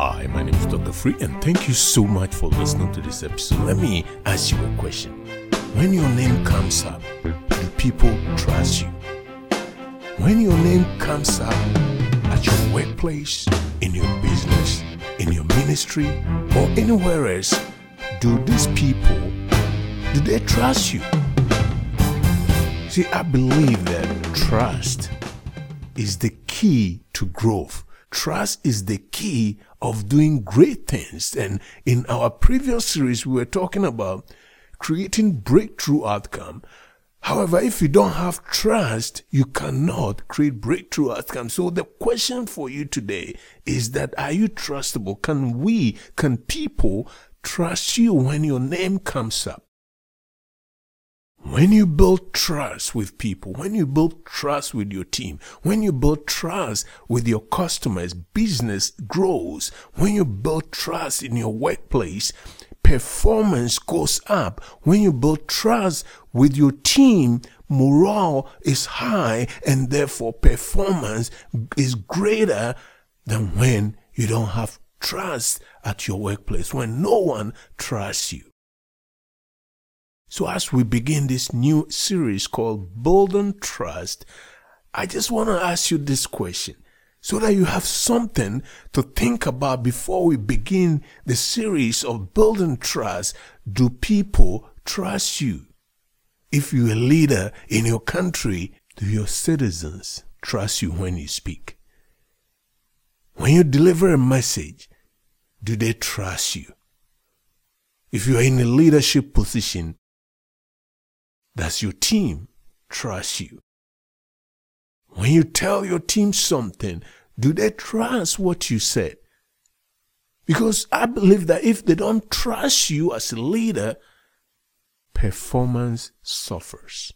Hi, my name is Dr. Free, and thank you so much for listening to this episode. Let me ask you a question. When your name comes up, do people trust you? When your name comes up at your workplace, in your business, in your ministry, or anywhere else, do these people do they trust you? See, I believe that trust is the key to growth. Trust is the key of doing great things. And in our previous series, we were talking about creating breakthrough outcome. However, if you don't have trust, you cannot create breakthrough outcome. So the question for you today is that are you trustable? Can we, can people trust you when your name comes up? When you build trust with people, when you build trust with your team, when you build trust with your customers, business grows. When you build trust in your workplace, performance goes up. When you build trust with your team, morale is high and therefore performance is greater than when you don't have trust at your workplace, when no one trusts you. So, as we begin this new series called Building Trust, I just want to ask you this question so that you have something to think about before we begin the series of Building Trust. Do people trust you? If you're a leader in your country, do your citizens trust you when you speak? When you deliver a message, do they trust you? If you are in a leadership position, does your team trust you? When you tell your team something, do they trust what you said? Because I believe that if they don't trust you as a leader, performance suffers.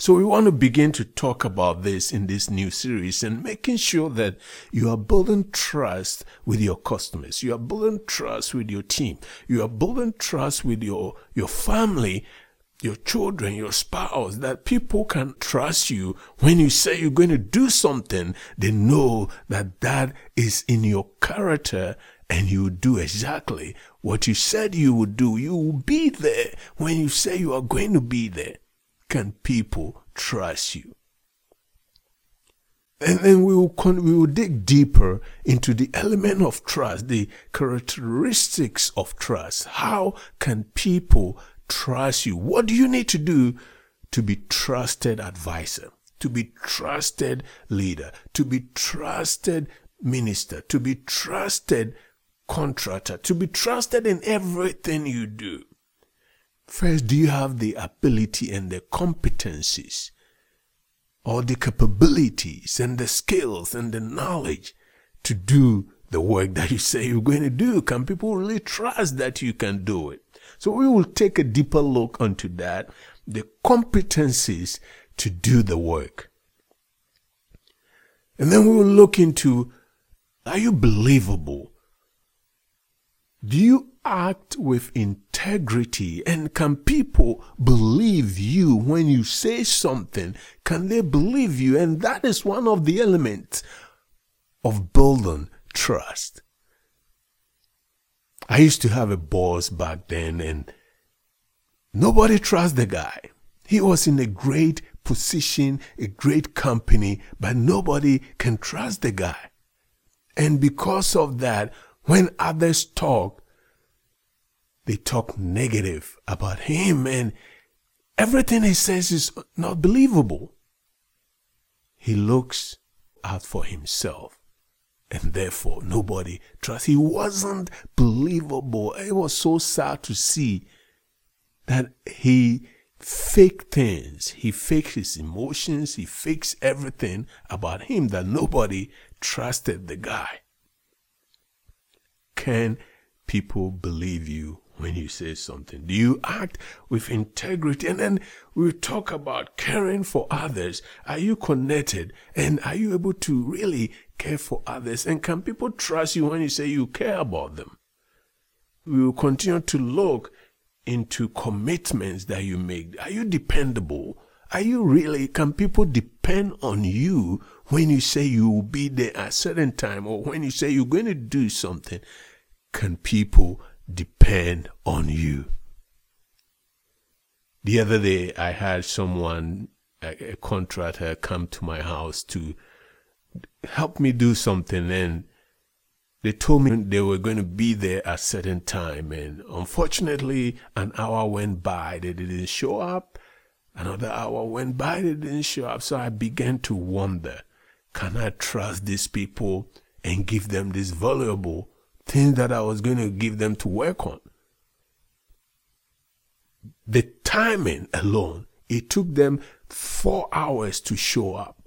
So we want to begin to talk about this in this new series and making sure that you are building trust with your customers. You are building trust with your team. You are building trust with your, your family, your children, your spouse, that people can trust you when you say you're going to do something. They know that that is in your character and you do exactly what you said you would do. You will be there when you say you are going to be there can people trust you? And then we will, con- we will dig deeper into the element of trust, the characteristics of trust. How can people trust you? What do you need to do to be trusted advisor, to be trusted leader, to be trusted minister, to be trusted contractor, to be trusted in everything you do? First, do you have the ability and the competencies or the capabilities and the skills and the knowledge to do the work that you say you're going to do? Can people really trust that you can do it? So we will take a deeper look onto that, the competencies to do the work. And then we will look into, are you believable? Do you act with integrity? And can people believe you when you say something? Can they believe you? And that is one of the elements of building trust. I used to have a boss back then and nobody trusts the guy. He was in a great position, a great company, but nobody can trust the guy. And because of that, when others talk, they talk negative about him and everything he says is not believable. He looks out for himself and therefore nobody trusts. He wasn't believable. It was so sad to see that he faked things. He faked his emotions. He fakes everything about him that nobody trusted the guy. Can people believe you when you say something? Do you act with integrity? And then we talk about caring for others. Are you connected? And are you able to really care for others? And can people trust you when you say you care about them? We will continue to look into commitments that you make. Are you dependable? Are you really, can people depend on you when you say you will be there at a certain time or when you say you're going to do something? Can people depend on you? The other day, I had someone, a, a contractor, come to my house to help me do something. And they told me they were going to be there at a certain time. And unfortunately an hour went by. They didn't show up. Another hour went by. They didn't show up. So i began to wonder can i trust these people and give them this valuable thing that i was going to give them to work on? The timing alone it took them four hours to show up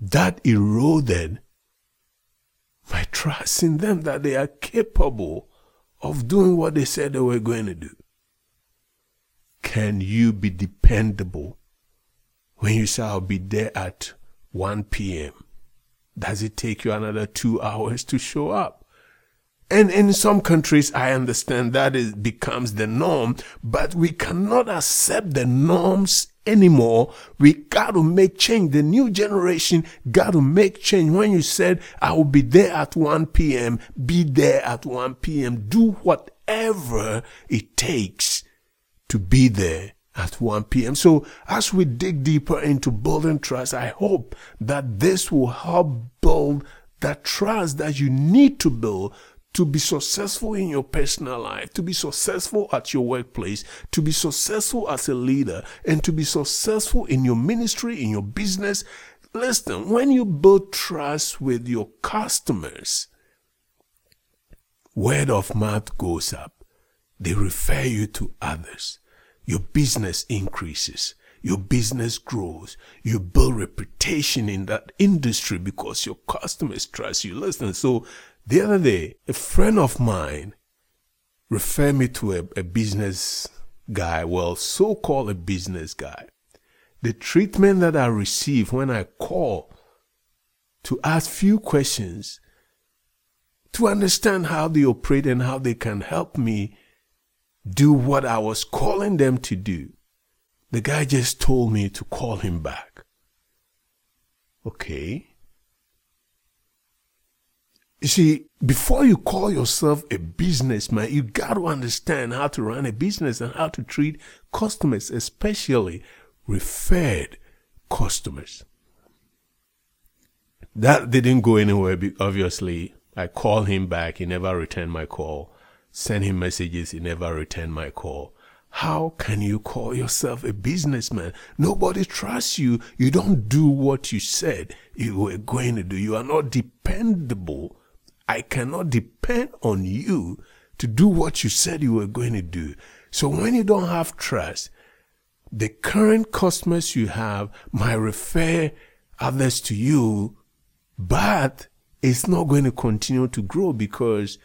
that eroded my trust in them that they are capable of doing what they said they were going to do. Can you be dependable when you say, I'll be there at 1 p.m.? Does it take you another two hours to show up? And in some countries, I understand that it becomes the norm, but we cannot accept the norms anymore. We got to make change. The new generation got to make change. When you said, I will be there at 1 p.m., be there at 1 p.m., do whatever it takes to be there at 1 p.m. So as we dig deeper into building trust, I hope that this will help build that trust that you need to build to be successful in your personal life, to be successful at your workplace, to be successful as a leader, and to be successful in your ministry, in your business. Listen, when you build trust with your customers, word of mouth goes up. They refer you to others. Your business increases. Your business grows. You build reputation in that industry because your customers trust you. Listen, so the other day, a friend of mine referred me to a, a business guy, well, so called a business guy. The treatment that I receive when I call to ask few questions to understand how they operate and how they can help me do what I was calling them to do. The guy just told me to call him back. Okay. You see, before you call yourself a businessman, you got to understand how to run a business and how to treat customers, especially referred customers. That didn't go anywhere, obviously. I called him back. He never returned my call. Sent him messages. He never returned my call. How can you call yourself a businessman? Nobody trusts you. You don't do what you said you were going to do. You are not dependable I cannot depend on you to do what you said you were going to do. So when you don't have trust, the current customers you have might refer others to you, but it's not going to continue to grow because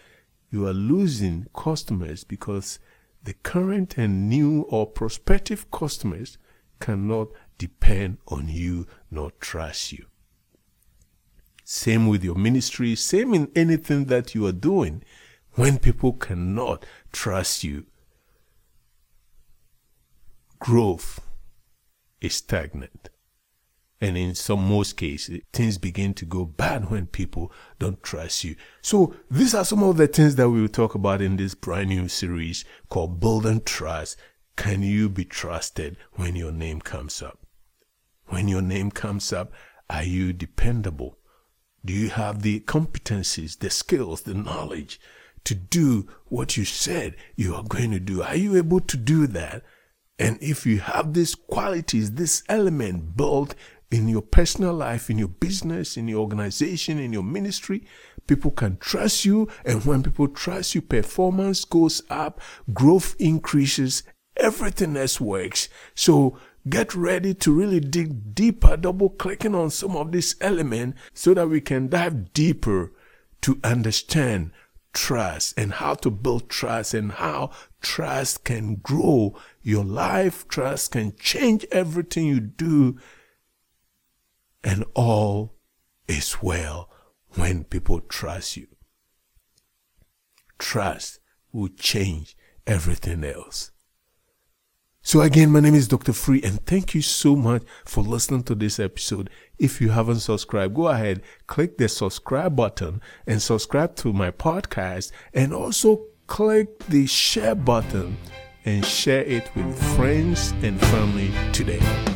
you are losing customers because the current and new or prospective customers cannot depend on you nor trust you. Same with your ministry, same in anything that you are doing. When people cannot trust you, growth is stagnant. And in some most cases, things begin to go bad when people don't trust you. So these are some of the things that we will talk about in this brand new series called Building Trust. Can you be trusted when your name comes up? When your name comes up, are you dependable? Do you have the competencies, the skills, the knowledge to do what you said you are going to do? Are you able to do that? And if you have these qualities, this element built in your personal life, in your business, in your organization, in your ministry, people can trust you. And when people trust you, performance goes up, growth increases, everything else works. So get ready to really dig deeper, double clicking on some of these elements so that we can dive deeper to understand trust and how to build trust and how trust can grow your life. Trust can change everything you do. And all is well when people trust you. Trust will change everything else. So again, my name is Dr. Free and thank you so much for listening to this episode. If you haven't subscribed, go ahead, click the subscribe button and subscribe to my podcast and also click the share button and share it with friends and family today.